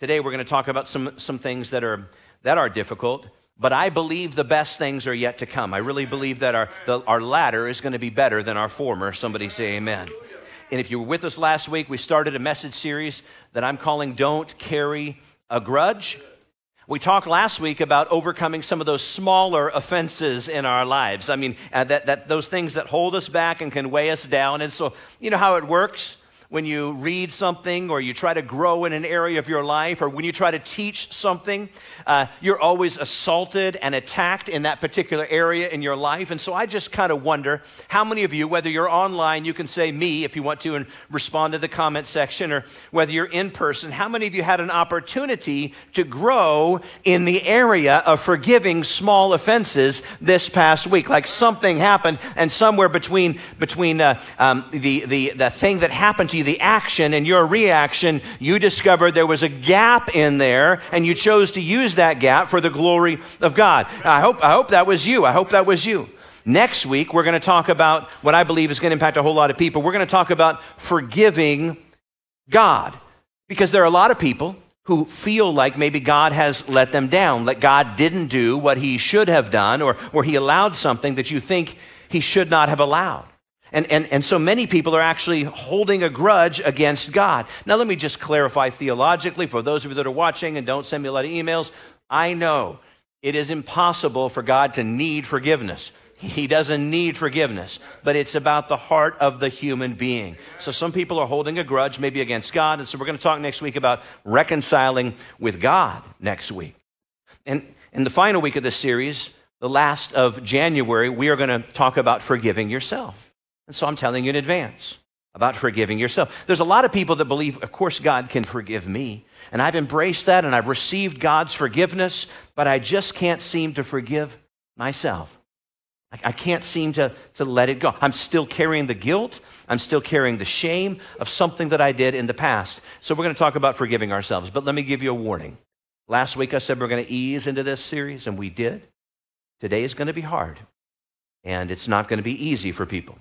Today we're going to talk about some, some things that are, that are difficult, but I believe the best things are yet to come. I really believe that our, the, our latter is going to be better than our former. Somebody say amen. And if you were with us last week, we started a message series that I'm calling Don't Carry a Grudge. We talked last week about overcoming some of those smaller offenses in our lives. I mean, uh, that, that those things that hold us back and can weigh us down. And so, you know how it works? When you read something or you try to grow in an area of your life or when you try to teach something, uh, you're always assaulted and attacked in that particular area in your life. And so I just kind of wonder how many of you, whether you're online, you can say me if you want to and respond to the comment section, or whether you're in person, how many of you had an opportunity to grow in the area of forgiving small offenses this past week? Like something happened, and somewhere between, between uh, um, the, the, the thing that happened to you the action and your reaction, you discovered there was a gap in there and you chose to use that gap for the glory of God. I hope, I hope that was you. I hope that was you. Next week, we're going to talk about what I believe is going to impact a whole lot of people. We're going to talk about forgiving God because there are a lot of people who feel like maybe God has let them down, that God didn't do what he should have done, or, or he allowed something that you think he should not have allowed. And, and, and so many people are actually holding a grudge against God. Now, let me just clarify theologically for those of you that are watching and don't send me a lot of emails. I know it is impossible for God to need forgiveness. He doesn't need forgiveness, but it's about the heart of the human being. So some people are holding a grudge, maybe against God. And so we're going to talk next week about reconciling with God next week. And in the final week of this series, the last of January, we are going to talk about forgiving yourself. And so I'm telling you in advance about forgiving yourself. There's a lot of people that believe, of course, God can forgive me. And I've embraced that and I've received God's forgiveness, but I just can't seem to forgive myself. I can't seem to, to let it go. I'm still carrying the guilt. I'm still carrying the shame of something that I did in the past. So we're going to talk about forgiving ourselves. But let me give you a warning. Last week I said we're going to ease into this series, and we did. Today is going to be hard, and it's not going to be easy for people.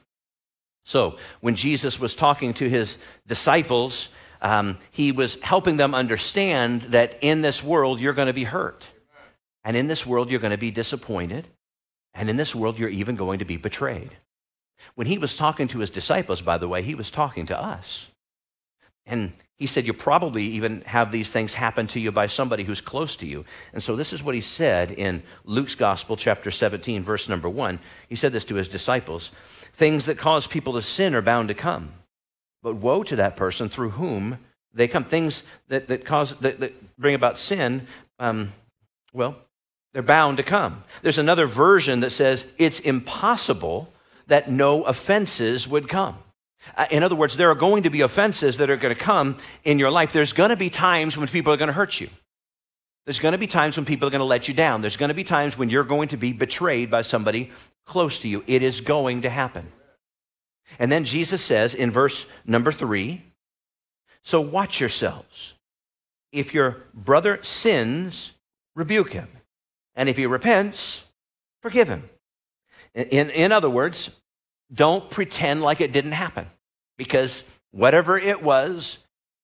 So, when Jesus was talking to his disciples, um, he was helping them understand that in this world you're going to be hurt. And in this world you're going to be disappointed. And in this world you're even going to be betrayed. When he was talking to his disciples, by the way, he was talking to us. And he said, You probably even have these things happen to you by somebody who's close to you. And so this is what he said in Luke's Gospel, chapter 17, verse number 1. He said this to his disciples Things that cause people to sin are bound to come. But woe to that person through whom they come. Things that, that, cause, that, that bring about sin, um, well, they're bound to come. There's another version that says it's impossible that no offenses would come. Uh, in other words, there are going to be offenses that are going to come in your life. There's going to be times when people are going to hurt you. There's going to be times when people are going to let you down. There's going to be times when you're going to be betrayed by somebody close to you. It is going to happen. And then Jesus says in verse number three So watch yourselves. If your brother sins, rebuke him. And if he repents, forgive him. In, in other words, don't pretend like it didn't happen because whatever it was,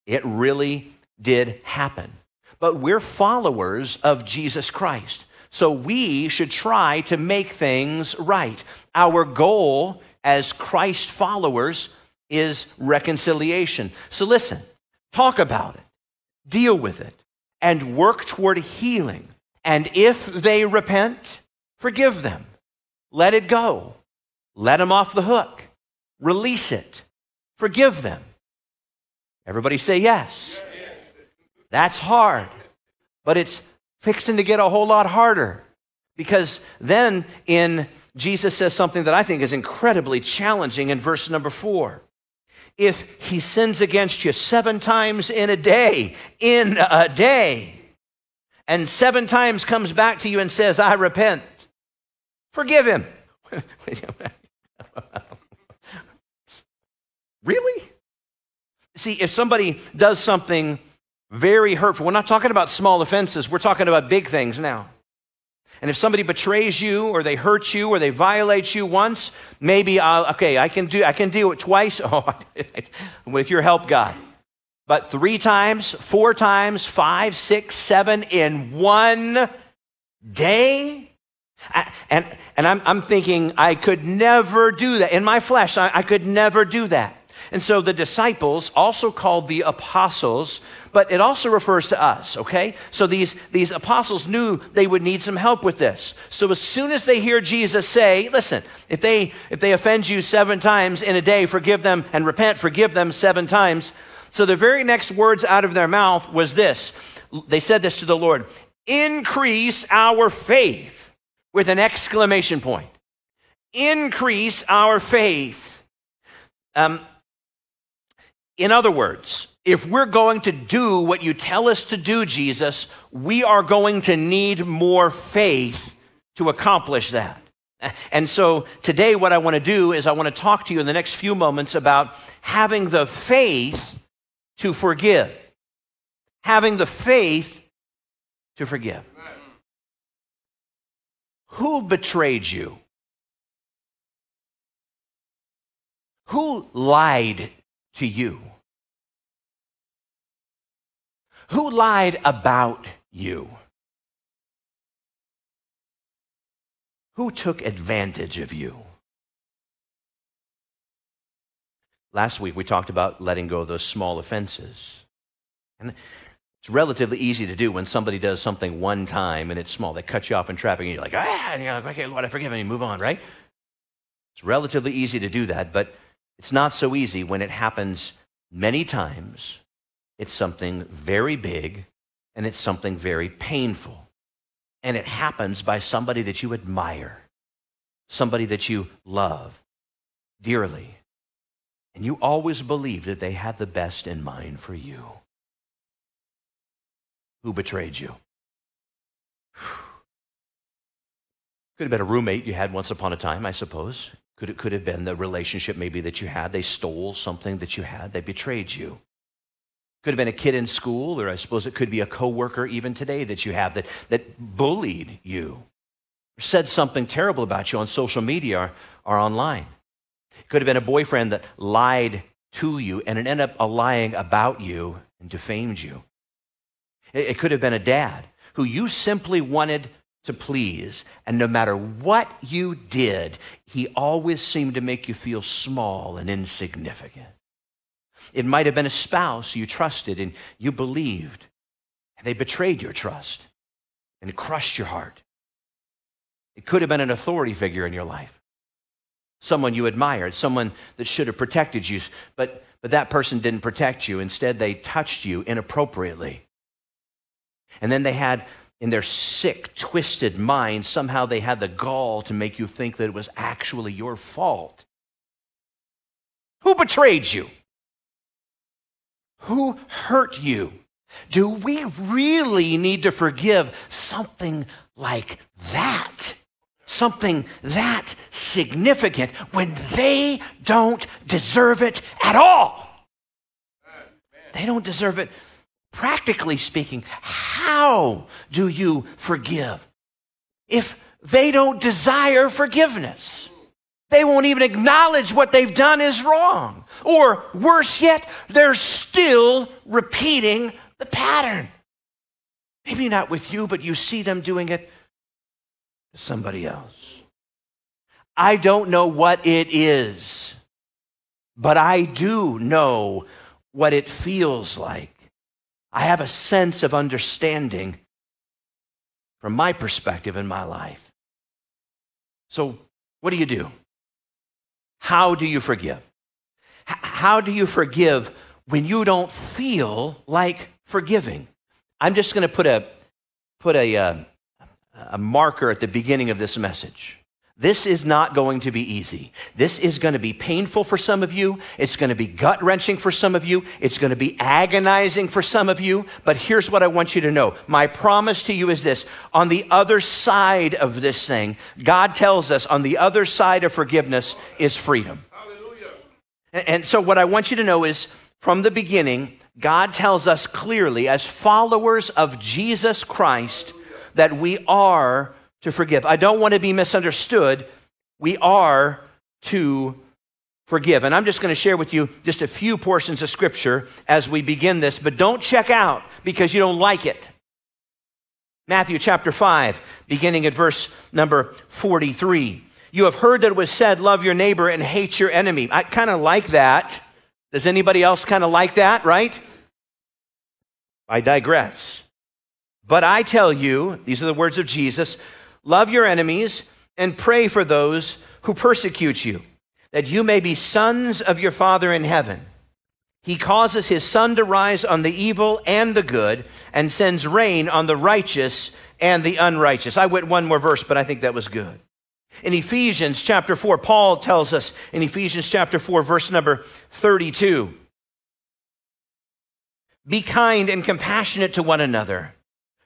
it really did happen. But we're followers of Jesus Christ. So we should try to make things right. Our goal as Christ followers is reconciliation. So listen, talk about it, deal with it, and work toward healing. And if they repent, forgive them. Let it go. Let them off the hook. Release it. Forgive them. Everybody say yes. That's hard, but it's fixing to get a whole lot harder. Because then in Jesus says something that I think is incredibly challenging in verse number four. If he sins against you seven times in a day, in a day, and seven times comes back to you and says, I repent, forgive him. really? See, if somebody does something very hurtful. We're not talking about small offenses, we're talking about big things now. And if somebody betrays you or they hurt you or they violate you once, maybe I'll, okay, I can do I can do oh, it twice. Oh, with your help, God. but three times, four times, five, six, seven in one day? And, and I'm, I'm thinking, I could never do that. In my flesh, I, I could never do that. And so the disciples, also called the apostles, but it also refers to us, okay? So these, these apostles knew they would need some help with this. So as soon as they hear Jesus say, listen, if they, if they offend you seven times in a day, forgive them and repent, forgive them seven times. So the very next words out of their mouth was this. They said this to the Lord increase our faith with an exclamation point. Increase our faith. Um, in other words, if we're going to do what you tell us to do, Jesus, we are going to need more faith to accomplish that. And so today, what I want to do is I want to talk to you in the next few moments about having the faith to forgive. Having the faith to forgive. Who betrayed you? Who lied to you? Who lied about you? Who took advantage of you? Last week we talked about letting go of those small offenses. And it's relatively easy to do when somebody does something one time and it's small. They cut you off in traffic and you're like, ah, and you're like, okay, Lord, I forgive you move on, right? It's relatively easy to do that, but it's not so easy when it happens many times. It's something very big and it's something very painful. And it happens by somebody that you admire, somebody that you love dearly. And you always believe that they have the best in mind for you. Who betrayed you? Could have been a roommate you had once upon a time, I suppose. Could it could have been the relationship maybe that you had. They stole something that you had. They betrayed you. Could have been a kid in school, or I suppose it could be a coworker even today that you have that, that bullied you, said something terrible about you on social media or, or online. It could have been a boyfriend that lied to you and it ended up lying about you and defamed you. It, it could have been a dad who you simply wanted to please. And no matter what you did, he always seemed to make you feel small and insignificant. It might have been a spouse you trusted and you believed, and they betrayed your trust and it crushed your heart. It could have been an authority figure in your life, someone you admired, someone that should have protected you, but, but that person didn't protect you. Instead, they touched you inappropriately. And then they had in their sick, twisted mind, somehow they had the gall to make you think that it was actually your fault. Who betrayed you? Who hurt you? Do we really need to forgive something like that? Something that significant when they don't deserve it at all? They don't deserve it practically speaking, how do you forgive? If they don't desire forgiveness, they won't even acknowledge what they've done is wrong. Or worse yet, they're still repeating the pattern. Maybe not with you, but you see them doing it to somebody else. I don't know what it is, but I do know what it feels like I have a sense of understanding from my perspective in my life. So, what do you do? How do you forgive? H- how do you forgive when you don't feel like forgiving? I'm just going to put a put a, uh, a marker at the beginning of this message. This is not going to be easy. This is going to be painful for some of you. It's going to be gut wrenching for some of you. It's going to be agonizing for some of you. But here's what I want you to know. My promise to you is this on the other side of this thing, God tells us on the other side of forgiveness is freedom. Hallelujah. And so, what I want you to know is from the beginning, God tells us clearly, as followers of Jesus Christ, that we are to forgive. I don't want to be misunderstood. We are to forgive. And I'm just going to share with you just a few portions of scripture as we begin this, but don't check out because you don't like it. Matthew chapter 5, beginning at verse number 43. You have heard that it was said, Love your neighbor and hate your enemy. I kind of like that. Does anybody else kind of like that, right? I digress. But I tell you, these are the words of Jesus love your enemies and pray for those who persecute you, that you may be sons of your Father in heaven. He causes his sun to rise on the evil and the good, and sends rain on the righteous and the unrighteous. I went one more verse, but I think that was good. In Ephesians chapter 4, Paul tells us in Ephesians chapter 4, verse number 32 Be kind and compassionate to one another,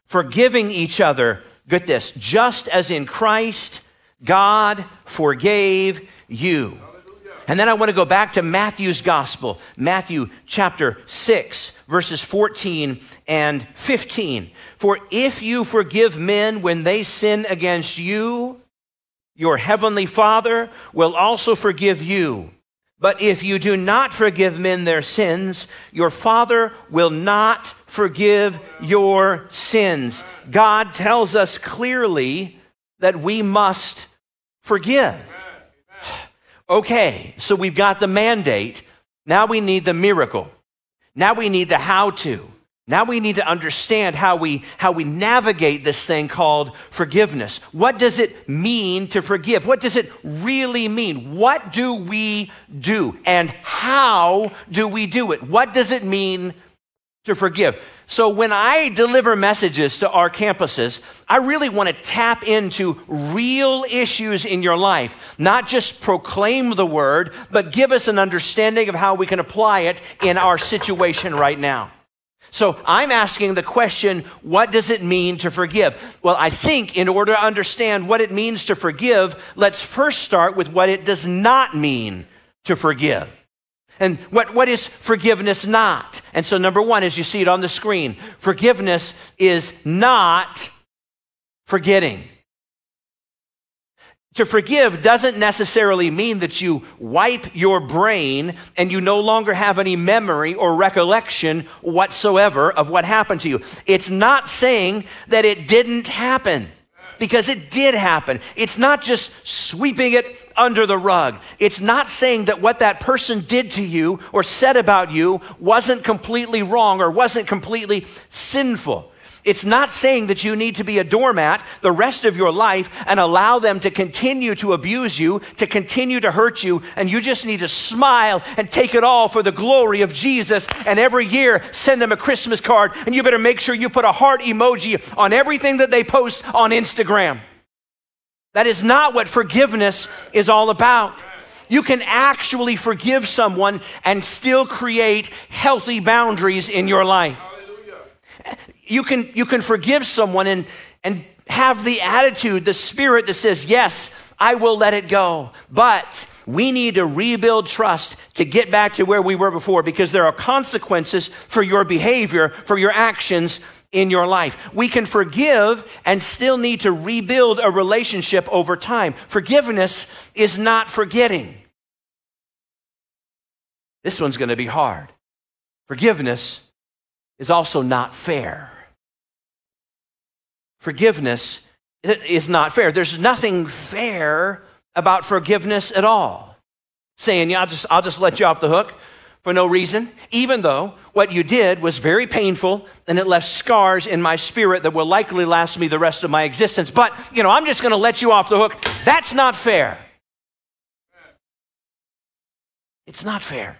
forgiving each other. Get this, just as in Christ God forgave you. And then I want to go back to Matthew's gospel, Matthew chapter 6, verses 14 and 15. For if you forgive men when they sin against you, your heavenly Father will also forgive you. But if you do not forgive men their sins, your Father will not forgive your sins. God tells us clearly that we must forgive. Okay, so we've got the mandate. Now we need the miracle. Now we need the how to. Now we need to understand how we, how we navigate this thing called forgiveness. What does it mean to forgive? What does it really mean? What do we do? And how do we do it? What does it mean to forgive? So when I deliver messages to our campuses, I really want to tap into real issues in your life, not just proclaim the word, but give us an understanding of how we can apply it in our situation right now. So I'm asking the question, what does it mean to forgive? Well, I think in order to understand what it means to forgive, let's first start with what it does not mean to forgive. And what, what is forgiveness not? And so, number one, as you see it on the screen, forgiveness is not forgetting. To forgive doesn't necessarily mean that you wipe your brain and you no longer have any memory or recollection whatsoever of what happened to you. It's not saying that it didn't happen because it did happen. It's not just sweeping it under the rug. It's not saying that what that person did to you or said about you wasn't completely wrong or wasn't completely sinful. It's not saying that you need to be a doormat the rest of your life and allow them to continue to abuse you, to continue to hurt you, and you just need to smile and take it all for the glory of Jesus. And every year, send them a Christmas card, and you better make sure you put a heart emoji on everything that they post on Instagram. That is not what forgiveness is all about. You can actually forgive someone and still create healthy boundaries in your life you can, you can forgive someone and, and have the attitude, the spirit that says, Yes, I will let it go. But we need to rebuild trust to get back to where we were before because there are consequences for your behavior, for your actions in your life. We can forgive and still need to rebuild a relationship over time. Forgiveness is not forgetting. This one's going to be hard. Forgiveness is also not fair forgiveness is not fair. There's nothing fair about forgiveness at all. Saying, yeah, I'll just, I'll just let you off the hook for no reason, even though what you did was very painful and it left scars in my spirit that will likely last me the rest of my existence. But, you know, I'm just going to let you off the hook. That's not fair. It's not fair.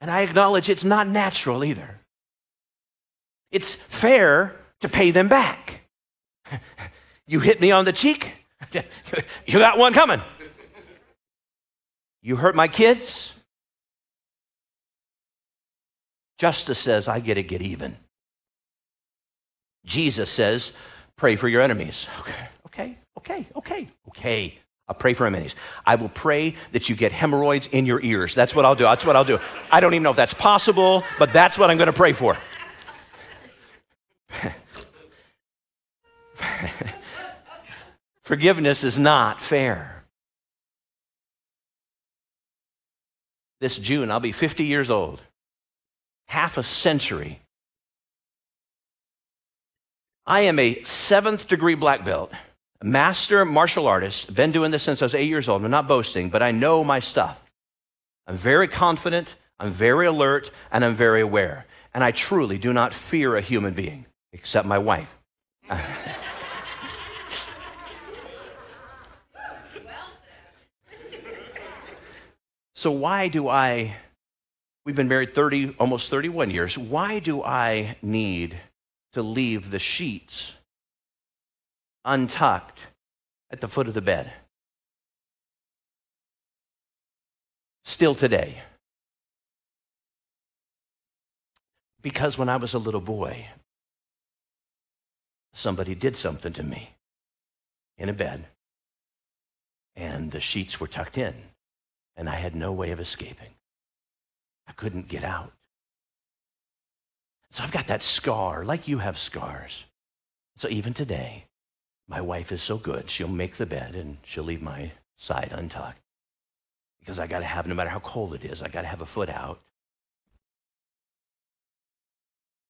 And I acknowledge it's not natural either. It's fair to pay them back. You hit me on the cheek, you got one coming. You hurt my kids. Justice says, I get to get even. Jesus says, pray for your enemies. Okay, okay, okay, okay, okay. I'll pray for enemies. I will pray that you get hemorrhoids in your ears. That's what I'll do. That's what I'll do. I don't even know if that's possible, but that's what I'm going to pray for. Forgiveness is not fair. This June, I'll be 50 years old. Half a century. I am a seventh degree black belt, master martial artist. Been doing this since I was eight years old. I'm not boasting, but I know my stuff. I'm very confident, I'm very alert, and I'm very aware. And I truly do not fear a human being, except my wife. So, why do I, we've been married 30, almost 31 years, why do I need to leave the sheets untucked at the foot of the bed? Still today. Because when I was a little boy, somebody did something to me in a bed, and the sheets were tucked in and I had no way of escaping. I couldn't get out. So I've got that scar, like you have scars. So even today, my wife is so good, she'll make the bed and she'll leave my side untucked. Because I got to have, no matter how cold it is, I got to have a foot out.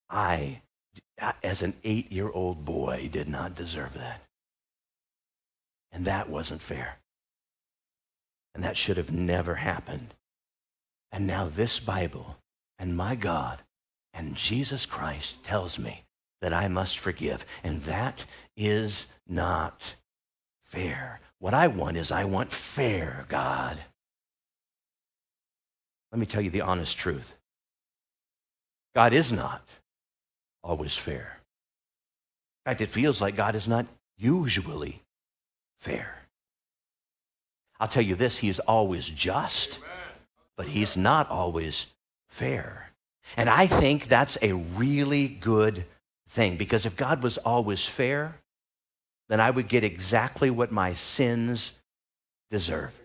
I, as an eight year old boy, did not deserve that. And that wasn't fair. And that should have never happened. And now this Bible and my God and Jesus Christ tells me that I must forgive. And that is not fair. What I want is I want fair, God. Let me tell you the honest truth God is not always fair. In fact, it feels like God is not usually fair. I'll tell you this, he is always just, but he's not always fair. And I think that's a really good thing because if God was always fair, then I would get exactly what my sins deserve.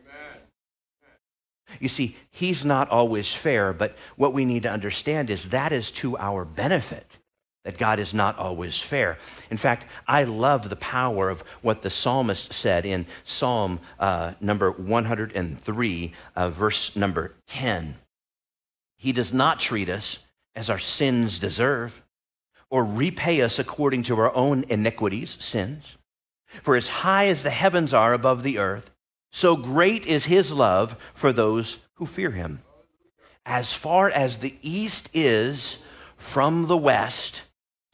You see, he's not always fair, but what we need to understand is that is to our benefit that God is not always fair. In fact, I love the power of what the psalmist said in Psalm uh, number 103, uh, verse number 10. He does not treat us as our sins deserve or repay us according to our own iniquities, sins. For as high as the heavens are above the earth, so great is his love for those who fear him. As far as the east is from the west,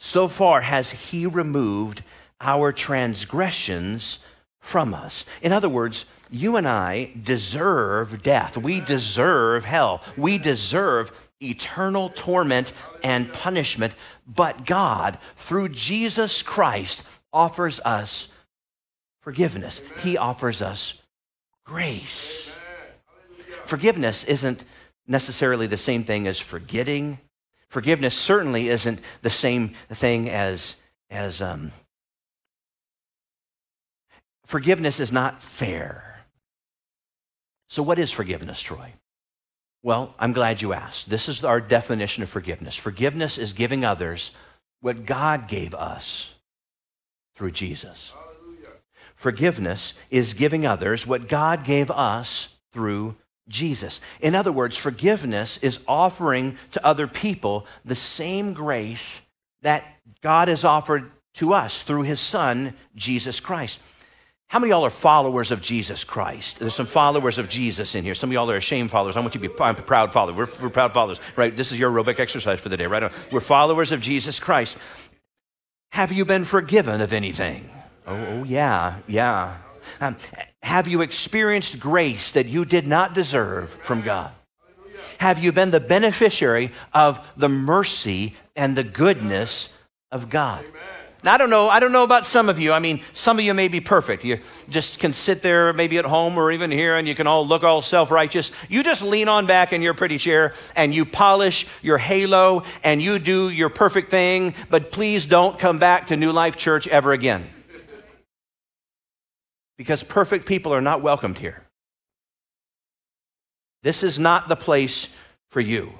so far has he removed our transgressions from us. In other words, you and I deserve death. We deserve hell. We deserve eternal torment and punishment. But God, through Jesus Christ, offers us forgiveness. He offers us grace. Forgiveness isn't necessarily the same thing as forgetting Forgiveness certainly isn't the same thing as, as um, forgiveness is not fair. So, what is forgiveness, Troy? Well, I'm glad you asked. This is our definition of forgiveness. Forgiveness is giving others what God gave us through Jesus. Hallelujah. Forgiveness is giving others what God gave us through Jesus. In other words, forgiveness is offering to other people the same grace that God has offered to us through his son, Jesus Christ. How many of y'all are followers of Jesus Christ? There's some followers of Jesus in here. Some of y'all are ashamed followers. I want you to be proud follower. We're, we're proud followers, right? This is your aerobic exercise for the day, right? We're followers of Jesus Christ. Have you been forgiven of anything? Oh, oh yeah, yeah. Um, have you experienced grace that you did not deserve from God? Have you been the beneficiary of the mercy and the goodness of God? Now, I don't know. I don't know about some of you. I mean, some of you may be perfect. You just can sit there, maybe at home or even here, and you can all look all self righteous. You just lean on back in your pretty chair and you polish your halo and you do your perfect thing, but please don't come back to New Life Church ever again because perfect people are not welcomed here. This is not the place for you.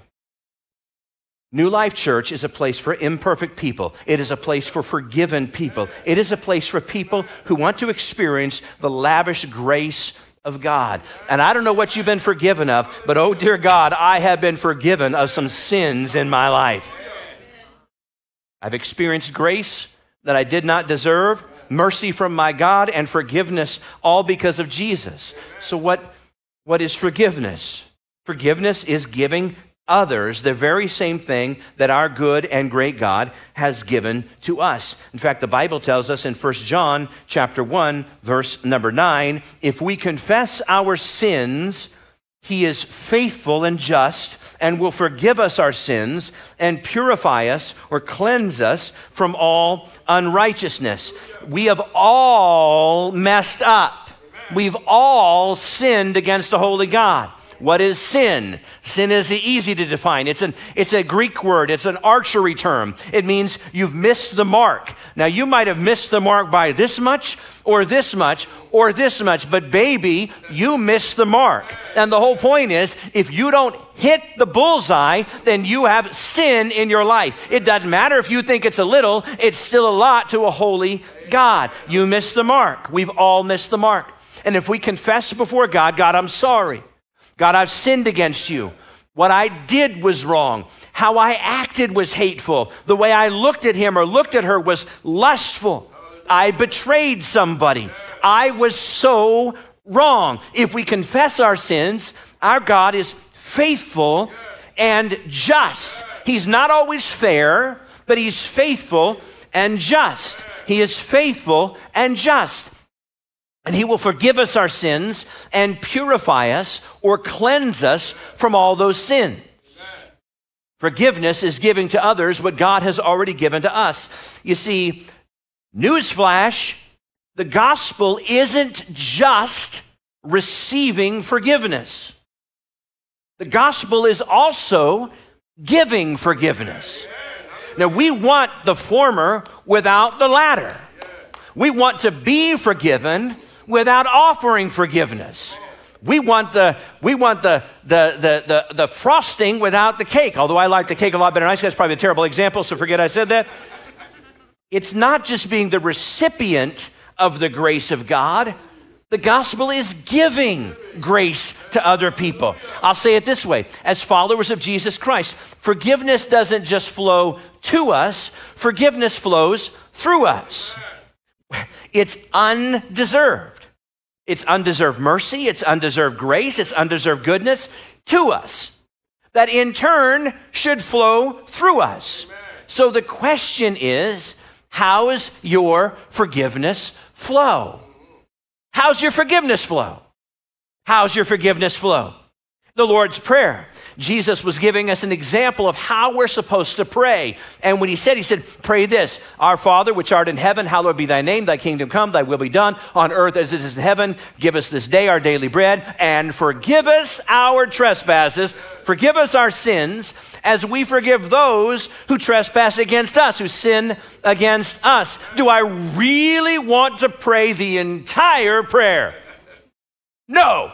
New Life Church is a place for imperfect people. It is a place for forgiven people. It is a place for people who want to experience the lavish grace of God. And I don't know what you've been forgiven of, but oh dear God, I have been forgiven of some sins in my life. I've experienced grace that I did not deserve, mercy from my God, and forgiveness, all because of Jesus. So, what, what is forgiveness? Forgiveness is giving others the very same thing that our good and great God has given to us. In fact, the Bible tells us in 1 John chapter 1 verse number 9, if we confess our sins, he is faithful and just and will forgive us our sins and purify us or cleanse us from all unrighteousness. We have all messed up. We've all sinned against the holy God. What is sin? Sin is easy to define. It's, an, it's a Greek word, it's an archery term. It means you've missed the mark. Now, you might have missed the mark by this much, or this much, or this much, but baby, you missed the mark. And the whole point is if you don't hit the bullseye, then you have sin in your life. It doesn't matter if you think it's a little, it's still a lot to a holy God. You missed the mark. We've all missed the mark. And if we confess before God, God, I'm sorry. God, I've sinned against you. What I did was wrong. How I acted was hateful. The way I looked at him or looked at her was lustful. I betrayed somebody. I was so wrong. If we confess our sins, our God is faithful and just. He's not always fair, but he's faithful and just. He is faithful and just and he will forgive us our sins and purify us or cleanse us from all those sins. Forgiveness is giving to others what God has already given to us. You see, newsflash, the gospel isn't just receiving forgiveness. The gospel is also giving forgiveness. Now, we want the former without the latter. We want to be forgiven without offering forgiveness. We want the, we want the, the, the, the, the frosting without the cake, although I like the cake a lot better. Nice guy's probably a terrible example, so forget I said that. It's not just being the recipient of the grace of God. The gospel is giving grace to other people. I'll say it this way as followers of Jesus Christ, forgiveness doesn't just flow to us, forgiveness flows through us. It's undeserved. It's undeserved mercy, it's undeserved grace, it's undeserved goodness to us that in turn should flow through us. So the question is how is your forgiveness flow? How's your forgiveness flow? How's your forgiveness flow? The Lord's Prayer. Jesus was giving us an example of how we're supposed to pray. And when he said, he said, pray this Our Father, which art in heaven, hallowed be thy name, thy kingdom come, thy will be done on earth as it is in heaven. Give us this day our daily bread and forgive us our trespasses, forgive us our sins as we forgive those who trespass against us, who sin against us. Do I really want to pray the entire prayer? No.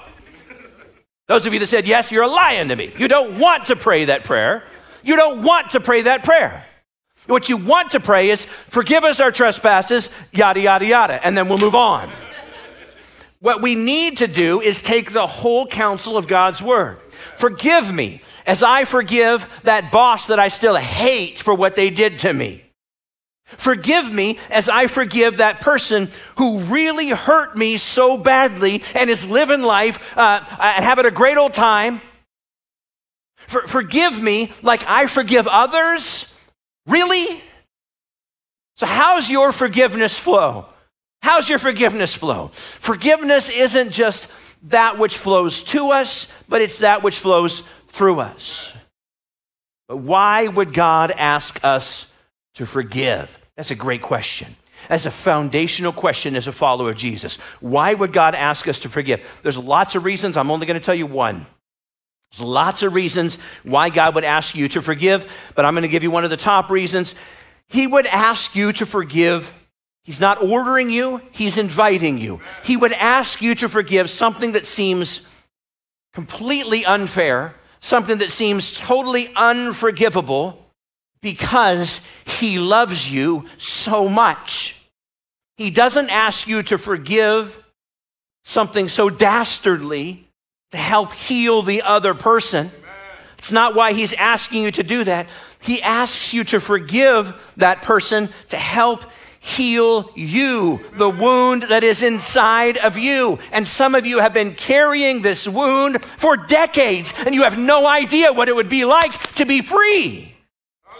Those of you that said yes, you're a lying to me. You don't want to pray that prayer. You don't want to pray that prayer. What you want to pray is, forgive us our trespasses, yada, yada, yada, and then we'll move on. what we need to do is take the whole counsel of God's word. Forgive me as I forgive that boss that I still hate for what they did to me. Forgive me as I forgive that person who really hurt me so badly and is living life uh, and having a great old time. For, forgive me like I forgive others. Really? So, how's your forgiveness flow? How's your forgiveness flow? Forgiveness isn't just that which flows to us, but it's that which flows through us. But why would God ask us to forgive? That's a great question. That's a foundational question as a follower of Jesus. Why would God ask us to forgive? There's lots of reasons. I'm only going to tell you one. There's lots of reasons why God would ask you to forgive, but I'm going to give you one of the top reasons. He would ask you to forgive. He's not ordering you, He's inviting you. He would ask you to forgive something that seems completely unfair, something that seems totally unforgivable because he loves you so much. He doesn't ask you to forgive something so dastardly to help heal the other person. It's not why he's asking you to do that. He asks you to forgive that person to help heal you, the wound that is inside of you. And some of you have been carrying this wound for decades, and you have no idea what it would be like to be free,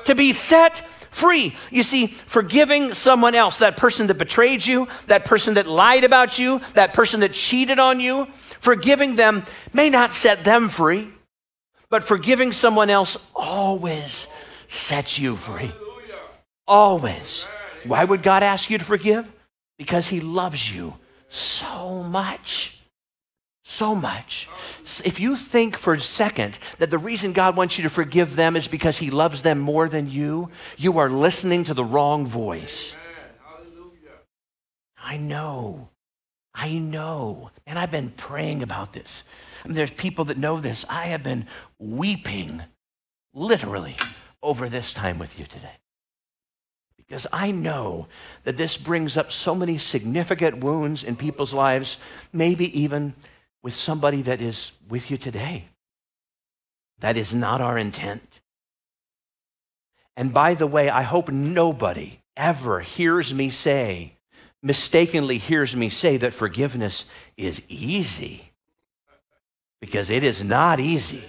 to be set free. You see, forgiving someone else, that person that betrayed you, that person that lied about you, that person that cheated on you, forgiving them may not set them free, but forgiving someone else always sets you free. Always. Why would God ask you to forgive? Because He loves you so much. So much. If you think for a second that the reason God wants you to forgive them is because He loves them more than you, you are listening to the wrong voice. I know. I know. And I've been praying about this. There's people that know this. I have been weeping, literally, over this time with you today. Because I know that this brings up so many significant wounds in people's lives, maybe even with somebody that is with you today. That is not our intent. And by the way, I hope nobody ever hears me say, mistakenly hears me say that forgiveness is easy. Because it is not easy.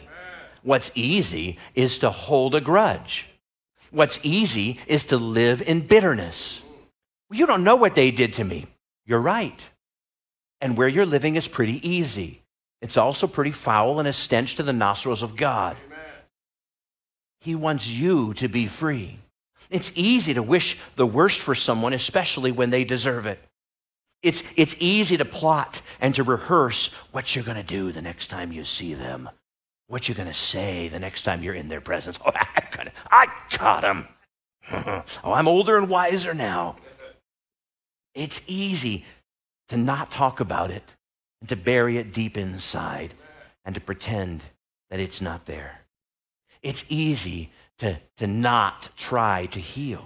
What's easy is to hold a grudge. What's easy is to live in bitterness. You don't know what they did to me. You're right. And where you're living is pretty easy. It's also pretty foul and a stench to the nostrils of God. Amen. He wants you to be free. It's easy to wish the worst for someone, especially when they deserve it. It's, it's easy to plot and to rehearse what you're going to do the next time you see them what you're going to say the next time you're in their presence. Oh, I got, I got him. oh, I'm older and wiser now. It's easy to not talk about it and to bury it deep inside and to pretend that it's not there. It's easy to, to not try to heal.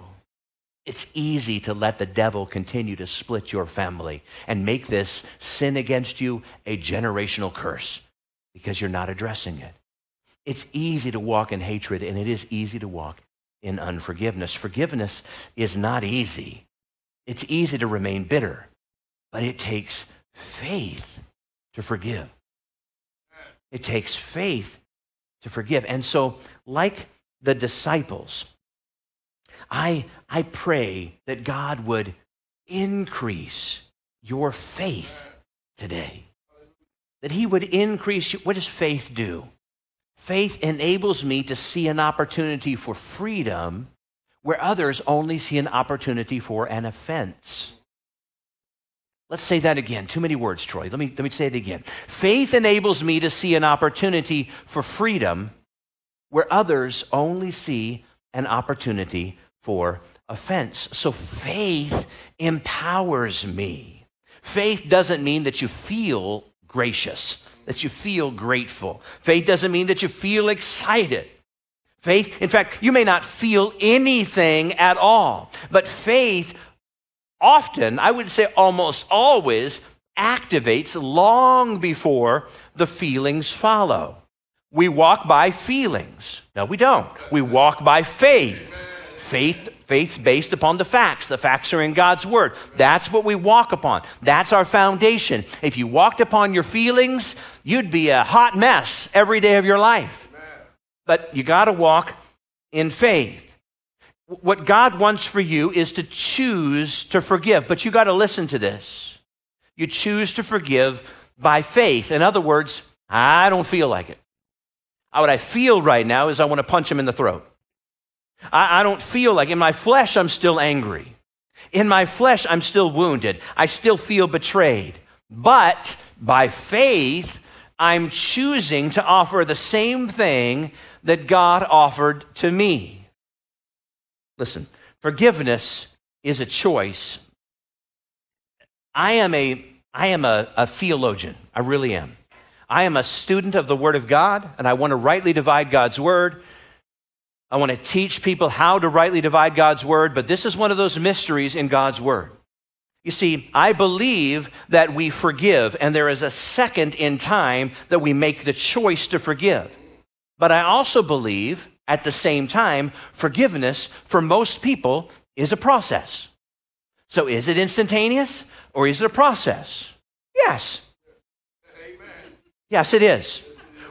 It's easy to let the devil continue to split your family and make this sin against you a generational curse because you're not addressing it. It's easy to walk in hatred, and it is easy to walk in unforgiveness. Forgiveness is not easy. It's easy to remain bitter, but it takes faith to forgive. It takes faith to forgive. And so, like the disciples, I, I pray that God would increase your faith today that He would increase you. What does faith do? Faith enables me to see an opportunity for freedom where others only see an opportunity for an offense. Let's say that again. Too many words, Troy. Let me, let me say it again. Faith enables me to see an opportunity for freedom where others only see an opportunity for offense. So faith empowers me. Faith doesn't mean that you feel gracious, that you feel grateful. Faith doesn't mean that you feel excited. Faith, in fact, you may not feel anything at all, but faith often, I would say almost always, activates long before the feelings follow. We walk by feelings. No, we don't. We walk by faith. Faith Faith based upon the facts. The facts are in God's word. That's what we walk upon. That's our foundation. If you walked upon your feelings, you'd be a hot mess every day of your life. But you got to walk in faith. What God wants for you is to choose to forgive, but you got to listen to this. You choose to forgive by faith. In other words, I don't feel like it. What I feel right now is I want to punch him in the throat. I, I don't feel like in my flesh I'm still angry. In my flesh I'm still wounded. I still feel betrayed. But by faith, I'm choosing to offer the same thing that God offered to me. Listen, forgiveness is a choice. I am a, I am a, a theologian. I really am. I am a student of the Word of God, and I want to rightly divide God's Word. I want to teach people how to rightly divide God's word, but this is one of those mysteries in God's word. You see, I believe that we forgive, and there is a second in time that we make the choice to forgive. But I also believe at the same time, forgiveness for most people is a process. So is it instantaneous or is it a process? Yes. Amen. Yes, it is.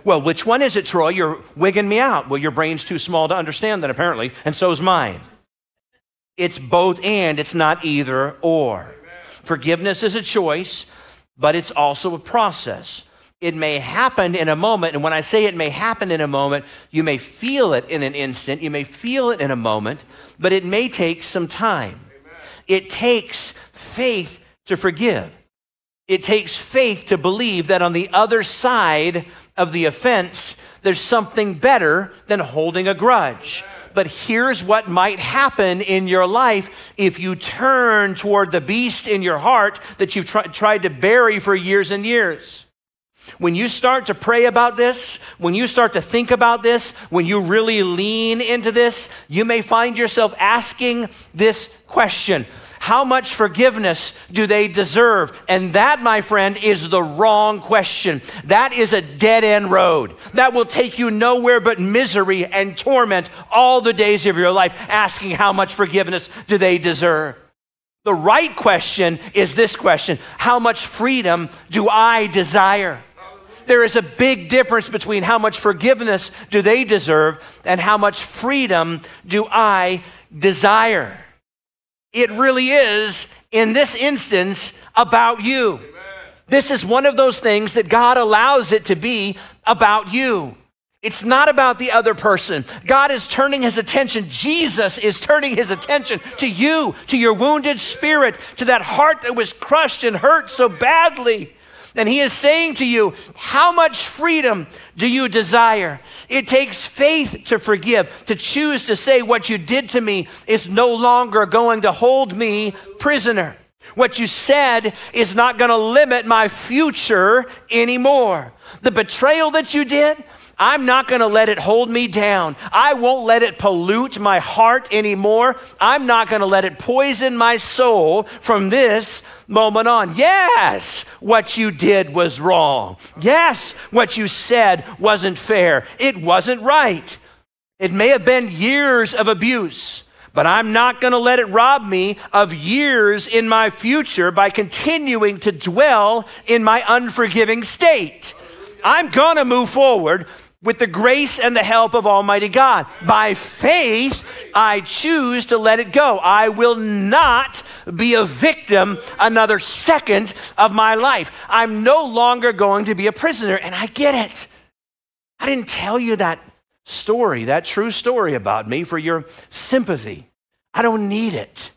Well, which one is it, Troy? You're wigging me out. Well, your brain's too small to understand that, apparently, and so is mine. It's both and, it's not either or. Amen. Forgiveness is a choice, but it's also a process. It may happen in a moment, and when I say it may happen in a moment, you may feel it in an instant, you may feel it in a moment, but it may take some time. Amen. It takes faith to forgive. It takes faith to believe that on the other side of the offense, there's something better than holding a grudge. But here's what might happen in your life if you turn toward the beast in your heart that you've tr- tried to bury for years and years. When you start to pray about this, when you start to think about this, when you really lean into this, you may find yourself asking this question How much forgiveness do they deserve? And that, my friend, is the wrong question. That is a dead end road. That will take you nowhere but misery and torment all the days of your life, asking how much forgiveness do they deserve. The right question is this question How much freedom do I desire? There is a big difference between how much forgiveness do they deserve and how much freedom do I desire. It really is, in this instance, about you. This is one of those things that God allows it to be about you. It's not about the other person. God is turning his attention, Jesus is turning his attention to you, to your wounded spirit, to that heart that was crushed and hurt so badly. And he is saying to you, How much freedom do you desire? It takes faith to forgive, to choose to say, What you did to me is no longer going to hold me prisoner. What you said is not going to limit my future anymore. The betrayal that you did, I'm not going to let it hold me down. I won't let it pollute my heart anymore. I'm not going to let it poison my soul from this moment on. Yes, what you did was wrong. Yes, what you said wasn't fair. It wasn't right. It may have been years of abuse, but I'm not going to let it rob me of years in my future by continuing to dwell in my unforgiving state. I'm going to move forward with the grace and the help of Almighty God. By faith, I choose to let it go. I will not be a victim another second of my life. I'm no longer going to be a prisoner, and I get it. I didn't tell you that story, that true story about me for your sympathy. I don't need it.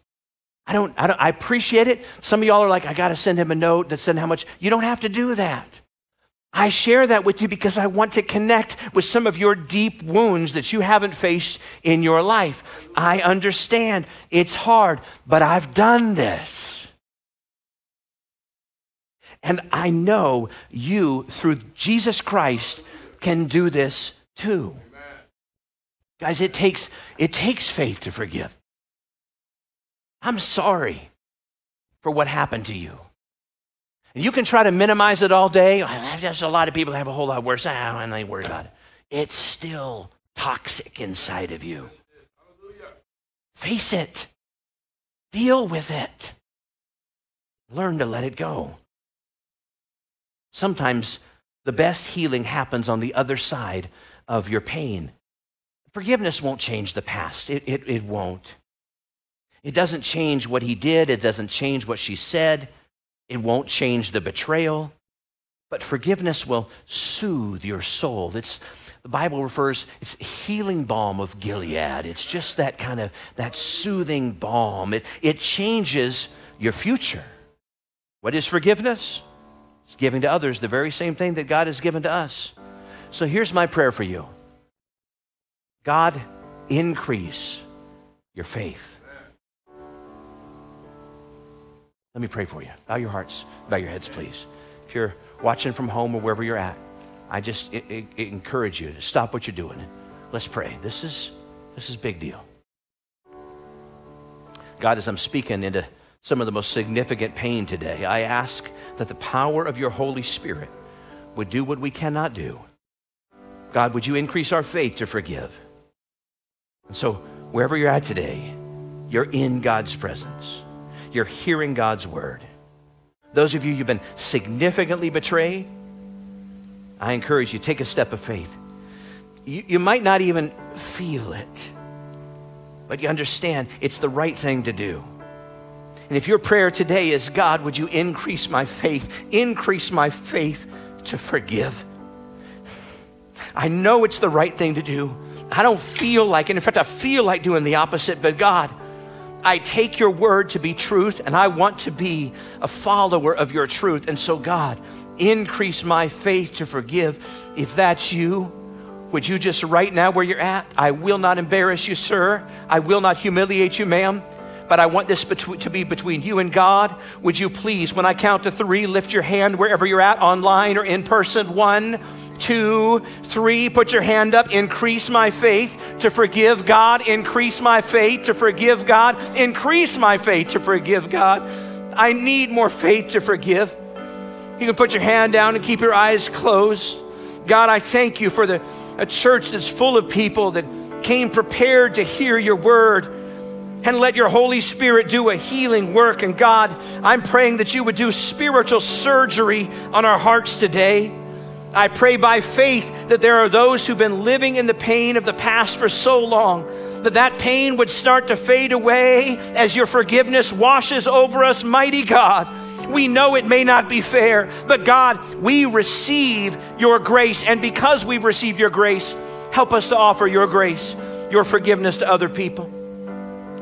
I don't, I don't I appreciate it. Some of y'all are like, I got to send him a note that said how much. You don't have to do that. I share that with you because I want to connect with some of your deep wounds that you haven't faced in your life. I understand it's hard, but I've done this. And I know you, through Jesus Christ, can do this too. Amen. Guys, it takes, it takes faith to forgive. I'm sorry for what happened to you. You can try to minimize it all day. There's a lot of people that have a whole lot worse. Ah, I ain't worry about it. It's still toxic inside of you. Face it. Deal with it. Learn to let it go. Sometimes the best healing happens on the other side of your pain. Forgiveness won't change the past, it, it, it won't. It doesn't change what he did, it doesn't change what she said. It won't change the betrayal, but forgiveness will soothe your soul. It's the Bible refers it's healing balm of Gilead. It's just that kind of that soothing balm. It, it changes your future. What is forgiveness? It's giving to others the very same thing that God has given to us. So here's my prayer for you. God, increase your faith. Let me pray for you. Bow your hearts, bow your heads, please. If you're watching from home or wherever you're at, I just it, it, it encourage you to stop what you're doing. Let's pray. This is this is big deal. God, as I'm speaking into some of the most significant pain today, I ask that the power of your Holy Spirit would do what we cannot do. God, would you increase our faith to forgive? And so, wherever you're at today, you're in God's presence. You're hearing God's word. Those of you who've been significantly betrayed, I encourage you, take a step of faith. You, you might not even feel it, but you understand it's the right thing to do. And if your prayer today is, God, would you increase my faith, increase my faith to forgive? I know it's the right thing to do. I don't feel like, and in fact, I feel like doing the opposite, but God, I take your word to be truth, and I want to be a follower of your truth. And so, God, increase my faith to forgive. If that's you, would you just right now where you're at? I will not embarrass you, sir. I will not humiliate you, ma'am. But I want this to be between you and God. Would you please, when I count to three, lift your hand wherever you're at, online or in person? One, two, three. Put your hand up. Increase my faith to forgive God. Increase my faith to forgive God. Increase my faith to forgive God. I need more faith to forgive. You can put your hand down and keep your eyes closed. God, I thank you for the, a church that's full of people that came prepared to hear your word and let your Holy Spirit do a healing work. And God, I'm praying that you would do spiritual surgery on our hearts today. I pray by faith that there are those who've been living in the pain of the past for so long that that pain would start to fade away as your forgiveness washes over us, mighty God. We know it may not be fair, but God, we receive your grace. And because we've received your grace, help us to offer your grace, your forgiveness to other people.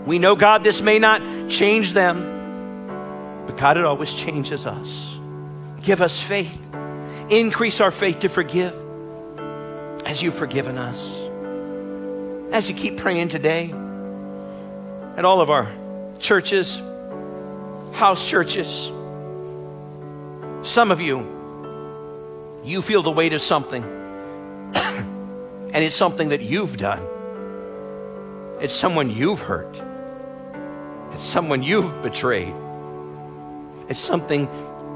We know, God, this may not change them, but God, it always changes us. Give us faith. Increase our faith to forgive as you've forgiven us. As you keep praying today, at all of our churches, house churches, some of you, you feel the weight of something, and it's something that you've done. It's someone you've hurt. It's someone you've betrayed. It's something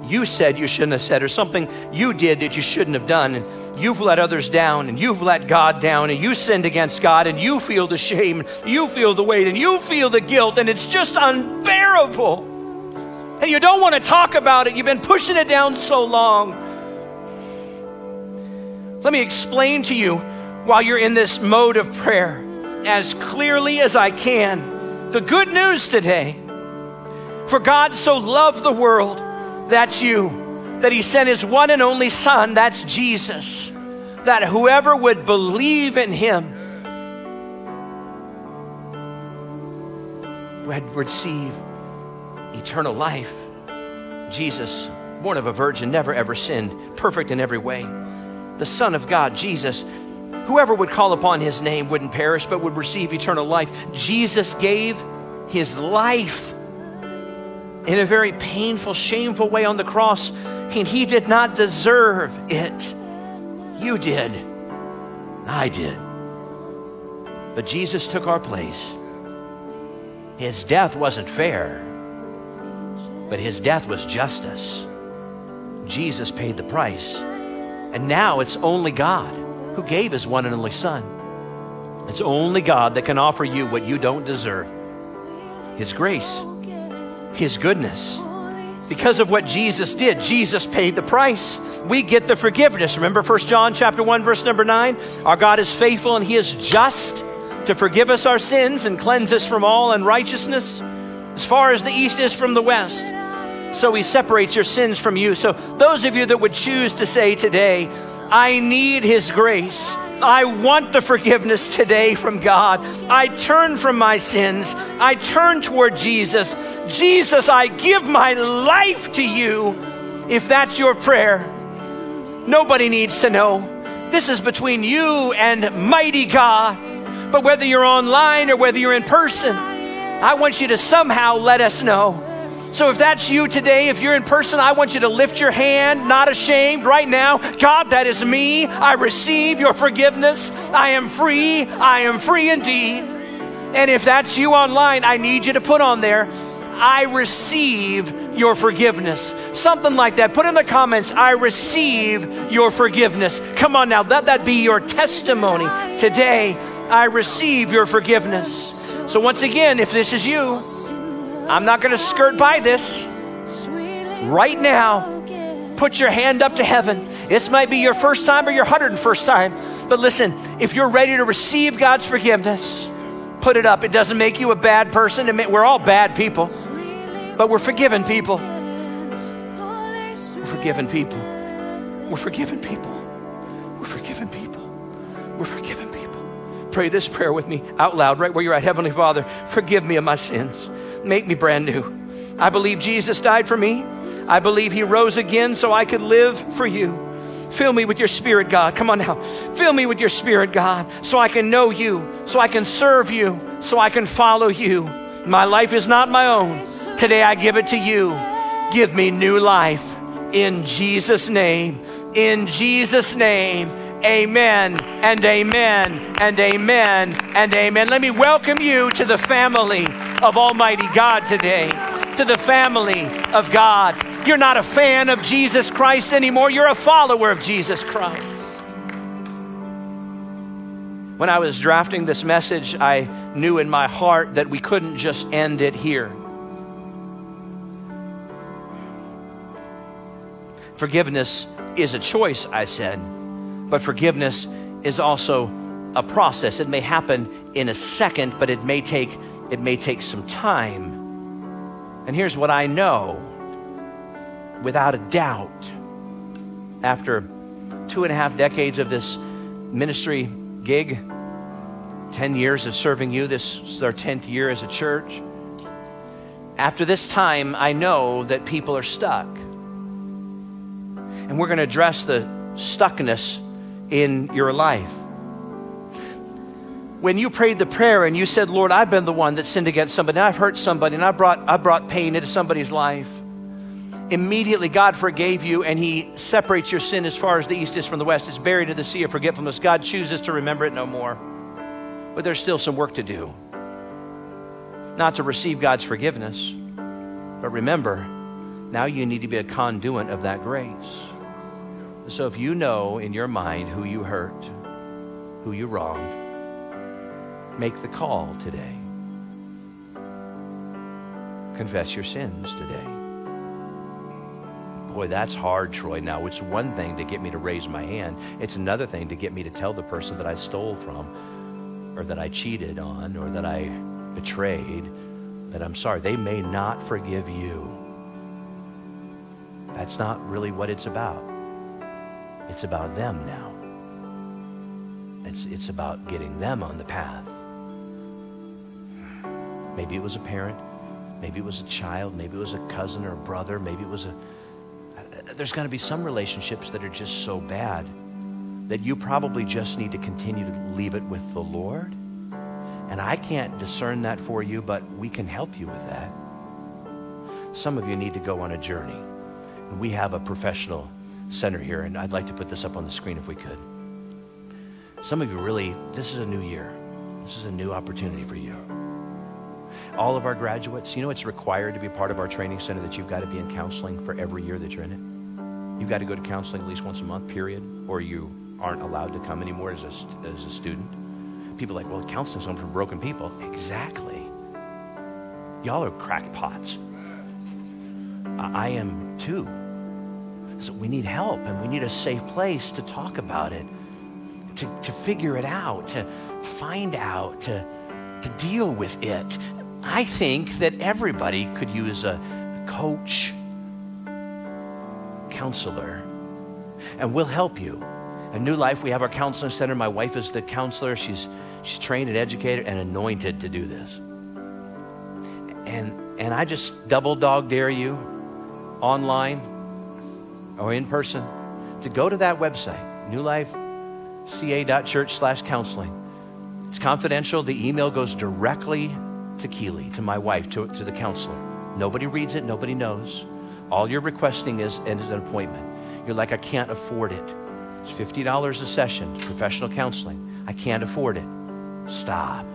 you said you shouldn't have said, or something you did that you shouldn't have done, and you've let others down, and you've let God down, and you sinned against God, and you feel the shame, and you feel the weight, and you feel the guilt, and it's just unbearable. And you don't want to talk about it, you've been pushing it down so long. Let me explain to you while you're in this mode of prayer as clearly as I can the good news today. For God so loved the world that's you. That he sent his one and only Son, that's Jesus. That whoever would believe in him would receive eternal life. Jesus, born of a virgin, never ever sinned, perfect in every way. The Son of God, Jesus, whoever would call upon his name wouldn't perish but would receive eternal life. Jesus gave his life in a very painful, shameful way on the cross, and he did not deserve it. You did. I did. But Jesus took our place. His death wasn't fair, but his death was justice. Jesus paid the price. And now it's only God who gave his one and only Son. It's only God that can offer you what you don't deserve His grace his goodness. Because of what Jesus did, Jesus paid the price. We get the forgiveness. Remember 1 John chapter 1 verse number 9? Our God is faithful and he is just to forgive us our sins and cleanse us from all unrighteousness as far as the east is from the west. So he separates your sins from you. So those of you that would choose to say today, I need his grace. I want the forgiveness today from God. I turn from my sins. I turn toward Jesus. Jesus, I give my life to you. If that's your prayer, nobody needs to know. This is between you and mighty God. But whether you're online or whether you're in person, I want you to somehow let us know so if that's you today, if you're in person, I want you to lift your hand, not ashamed, right now. God, that is me. I receive your forgiveness. I am free. I am free indeed. And if that's you online, I need you to put on there, I receive your forgiveness. Something like that. Put in the comments, I receive your forgiveness. Come on now, let that be your testimony today. I receive your forgiveness. So, once again, if this is you, I'm not going to skirt by this. Right now, put your hand up to heaven. This might be your first time or your 101st time. But listen, if you're ready to receive God's forgiveness, put it up. It doesn't make you a bad person. We're all bad people, but we're forgiven people. We're forgiven people. We're forgiven people. We're forgiven people. We're forgiven people. Pray this prayer with me out loud, right where you're at. Heavenly Father, forgive me of my sins. Make me brand new. I believe Jesus died for me. I believe he rose again so I could live for you. Fill me with your spirit, God. Come on now. Fill me with your spirit, God, so I can know you, so I can serve you, so I can follow you. My life is not my own. Today I give it to you. Give me new life. In Jesus' name. In Jesus' name. Amen and amen and amen and amen. Let me welcome you to the family of Almighty God today, to the family of God. You're not a fan of Jesus Christ anymore, you're a follower of Jesus Christ. When I was drafting this message, I knew in my heart that we couldn't just end it here. Forgiveness is a choice, I said, but forgiveness is also a process. It may happen in a second, but it may take it may take some time. And here's what I know without a doubt, after two and a half decades of this ministry gig, 10 years of serving you, this is our 10th year as a church. After this time, I know that people are stuck. And we're going to address the stuckness in your life. When you prayed the prayer and you said, Lord, I've been the one that sinned against somebody, and I've hurt somebody, and I brought, I brought pain into somebody's life immediately God forgave you and He separates your sin as far as the east is from the west. It's buried in the sea of forgetfulness. God chooses to remember it no more. But there's still some work to do. Not to receive God's forgiveness, but remember, now you need to be a conduit of that grace. So if you know in your mind who you hurt, who you wronged, make the call today. Confess your sins today. Boy, that's hard, Troy. Now, it's one thing to get me to raise my hand, it's another thing to get me to tell the person that I stole from, or that I cheated on, or that I betrayed, that I'm sorry. They may not forgive you. That's not really what it's about. It's about them now. It's, it's about getting them on the path. Maybe it was a parent. Maybe it was a child. Maybe it was a cousin or a brother. Maybe it was a there's going to be some relationships that are just so bad that you probably just need to continue to leave it with the Lord. And I can't discern that for you, but we can help you with that. Some of you need to go on a journey. We have a professional center here, and I'd like to put this up on the screen if we could. Some of you really, this is a new year. This is a new opportunity for you. All of our graduates, you know it's required to be part of our training center that you've got to be in counseling for every year that you're in it? You've got to go to counseling at least once a month, period, or you aren't allowed to come anymore as a, as a student. People are like, well, counseling's only for broken people. Exactly. Y'all are crackpots. I, I am too. So we need help and we need a safe place to talk about it, to, to figure it out, to find out, to, to deal with it. I think that everybody could use a coach counselor, and we'll help you. At New Life, we have our counseling center. My wife is the counselor. She's, she's trained and educated and anointed to do this. And, and I just double dog dare you online or in person to go to that website, newlifeca.church slash counseling. It's confidential. The email goes directly to Keely, to my wife, to, to the counselor. Nobody reads it, nobody knows. All you're requesting is, is an appointment. You're like, I can't afford it. It's $50 a session, professional counseling. I can't afford it. Stop.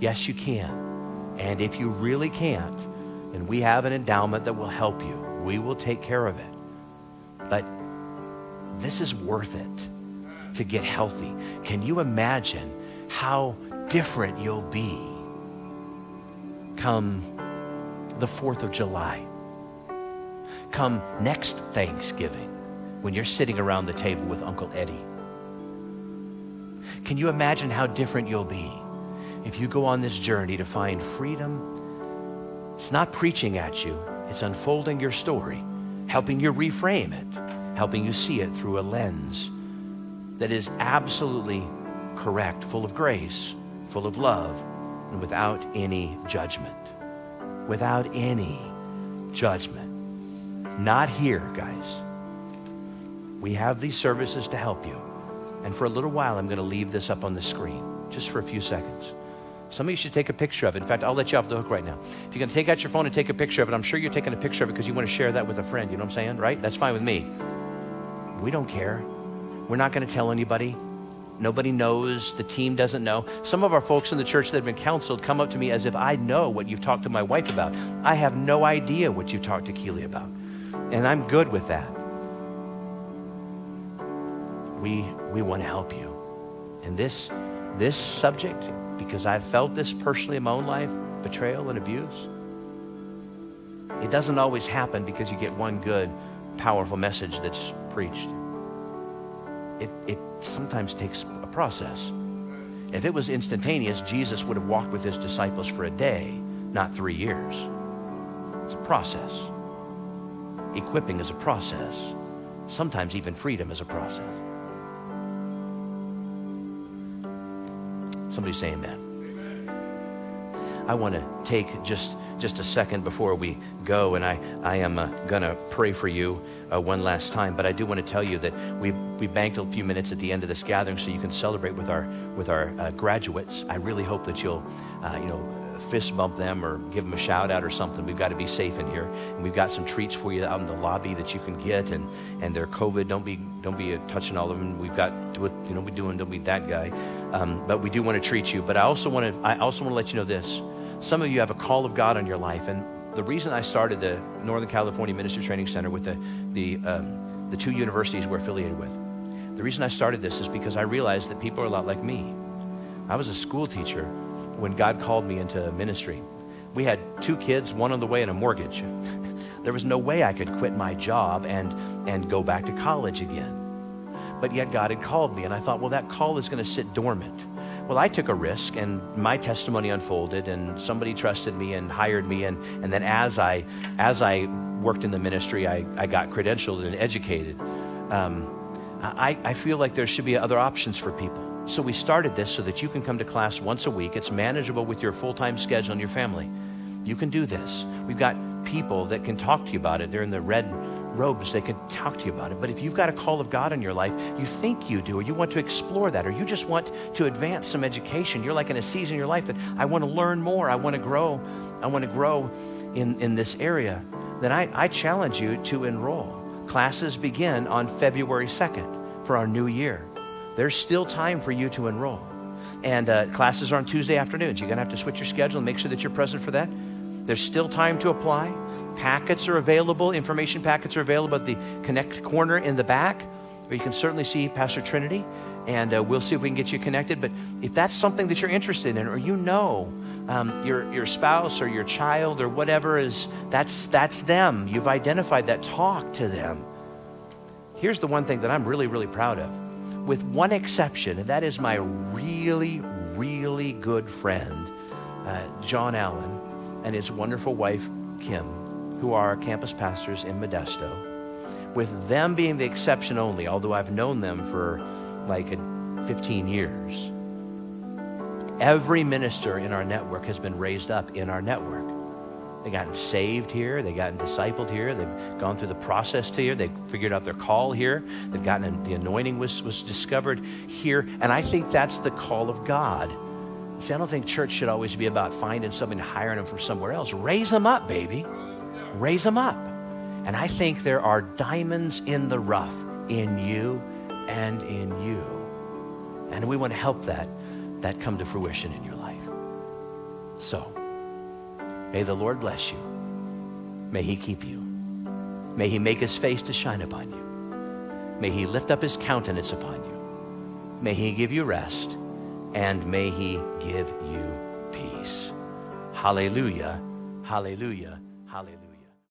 Yes, you can. And if you really can't, and we have an endowment that will help you. We will take care of it. But this is worth it to get healthy. Can you imagine how different you'll be come the 4th of July? Come next Thanksgiving when you're sitting around the table with Uncle Eddie. Can you imagine how different you'll be if you go on this journey to find freedom? It's not preaching at you, it's unfolding your story, helping you reframe it, helping you see it through a lens that is absolutely correct, full of grace, full of love, and without any judgment. Without any judgment. Not here, guys. We have these services to help you. And for a little while, I'm going to leave this up on the screen, just for a few seconds. Some of you should take a picture of it. In fact, I'll let you off the hook right now. If you're going to take out your phone and take a picture of it, I'm sure you're taking a picture of it because you want to share that with a friend. You know what I'm saying? Right? That's fine with me. We don't care. We're not going to tell anybody. Nobody knows. The team doesn't know. Some of our folks in the church that have been counseled come up to me as if I know what you've talked to my wife about. I have no idea what you've talked to Keely about. And I'm good with that. We, we want to help you. And this, this subject because I've felt this personally in my own life betrayal and abuse. It doesn't always happen because you get one good, powerful message that's preached. It, it sometimes takes a process. If it was instantaneous, Jesus would have walked with his disciples for a day, not three years. It's a process. Equipping is a process. Sometimes even freedom is a process. Somebody say amen. I want to take just, just a second before we go, and I, I am uh, going to pray for you uh, one last time. But I do want to tell you that we, we banked a few minutes at the end of this gathering so you can celebrate with our, with our uh, graduates. I really hope that you'll, uh, you know, fist bump them or give them a shout out or something. We've got to be safe in here, and we've got some treats for you out in the lobby that you can get. And and they're COVID. Don't be don't be touching all of them. We've got you know we doing don't be that guy. Um, but we do want to treat you. But I also want to I also want to let you know this. Some of you have a call of God on your life, and the reason I started the Northern California Ministry Training Center with the the um, the two universities we're affiliated with. The reason I started this is because I realized that people are a lot like me. I was a school teacher when God called me into ministry. We had two kids, one on the way, and a mortgage. there was no way I could quit my job and, and go back to college again. But yet God had called me, and I thought, well, that call is going to sit dormant. Well, I took a risk, and my testimony unfolded, and somebody trusted me and hired me. And, and then as I, as I worked in the ministry, I, I got credentialed and educated. Um, I, I feel like there should be other options for people. So we started this so that you can come to class once a week. It's manageable with your full time schedule and your family. You can do this. We've got people that can talk to you about it. They're in the red robes, they can talk to you about it. But if you've got a call of God in your life, you think you do, or you want to explore that, or you just want to advance some education, you're like in a season in your life that I want to learn more, I want to grow, I want to grow in, in this area, then I, I challenge you to enroll. Classes begin on February 2nd for our new year there's still time for you to enroll. And uh, classes are on Tuesday afternoons. You're going to have to switch your schedule and make sure that you're present for that. There's still time to apply. Packets are available, information packets are available at the Connect corner in the back, or you can certainly see Pastor Trinity, and uh, we'll see if we can get you connected. But if that's something that you're interested in, or you know um, your, your spouse or your child or whatever is, that's, that's them. You've identified that. Talk to them. Here's the one thing that I'm really, really proud of with one exception, and that is my really, really good friend, uh, John Allen, and his wonderful wife, Kim, who are our campus pastors in Modesto. With them being the exception only, although I've known them for like 15 years, every minister in our network has been raised up in our network. They've gotten saved here. They've gotten discipled here. They've gone through the process here. They've figured out their call here. They've gotten the anointing was, was discovered here. And I think that's the call of God. See, I don't think church should always be about finding somebody and hiring them from somewhere else. Raise them up, baby. Raise them up. And I think there are diamonds in the rough in you and in you. And we want to help that, that come to fruition in your life. So, May the Lord bless you. May he keep you. May he make his face to shine upon you. May he lift up his countenance upon you. May he give you rest. And may he give you peace. Hallelujah. Hallelujah. Hallelujah.